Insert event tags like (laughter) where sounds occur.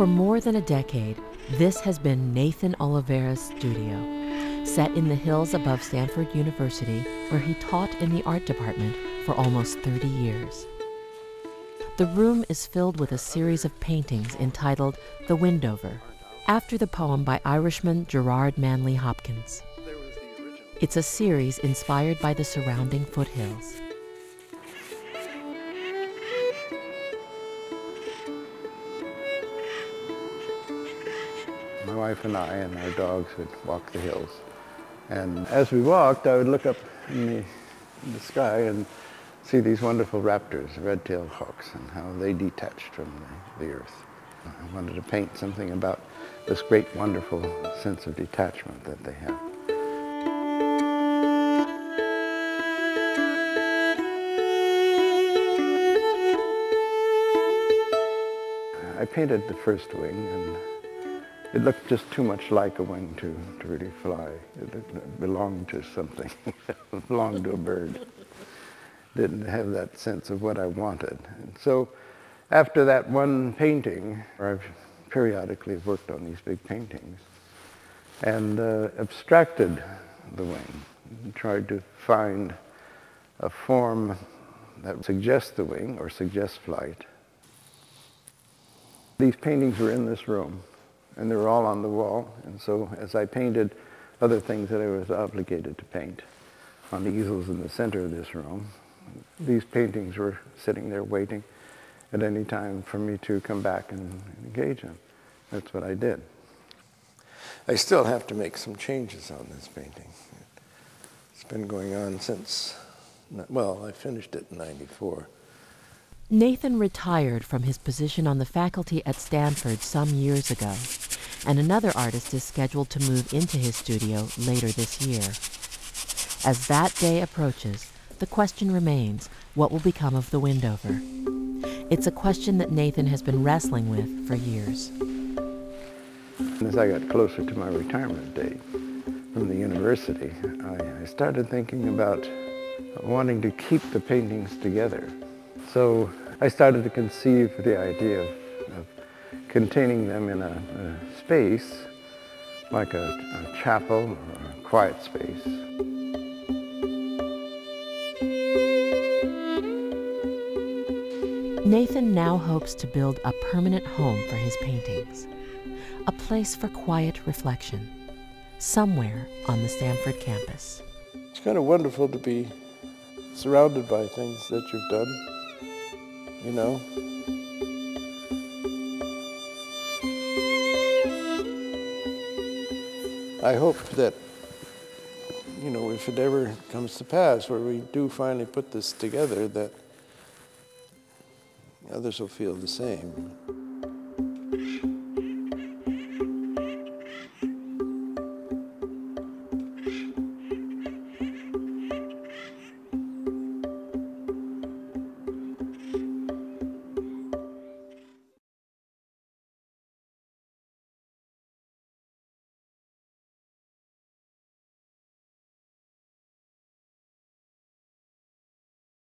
For more than a decade, this has been Nathan Oliveira's studio, set in the hills above Stanford University, where he taught in the art department for almost 30 years. The room is filled with a series of paintings entitled The Windhover, after the poem by Irishman Gerard Manley Hopkins. It's a series inspired by the surrounding foothills. Wife and I and our dogs would walk the hills. And as we walked, I would look up in the, in the sky and see these wonderful raptors, red-tailed hawks, and how they detached from the, the earth. I wanted to paint something about this great, wonderful sense of detachment that they have. I painted the first wing and it looked just too much like a wing to, to really fly. It belonged to something, it (laughs) belonged to a bird. Didn't have that sense of what I wanted. And so after that one painting, I've periodically worked on these big paintings and uh, abstracted the wing, tried to find a form that suggests the wing or suggests flight. These paintings were in this room and they were all on the wall. And so as I painted other things that I was obligated to paint on the easels in the center of this room, these paintings were sitting there waiting at any time for me to come back and engage them. That's what I did. I still have to make some changes on this painting. It's been going on since, well, I finished it in 94. Nathan retired from his position on the faculty at Stanford some years ago, and another artist is scheduled to move into his studio later this year. As that day approaches, the question remains what will become of the Windhover? It's a question that Nathan has been wrestling with for years. As I got closer to my retirement date from the university, I, I started thinking about wanting to keep the paintings together. So I started to conceive the idea of, containing them in a, a space, like a, a chapel or a quiet space. Nathan now hopes to build a permanent home for his paintings, a place for quiet reflection, somewhere on the Stanford campus. It's kind of wonderful to be surrounded by things that you've done you know? I hope that, you know, if it ever comes to pass where we do finally put this together, that others will feel the same.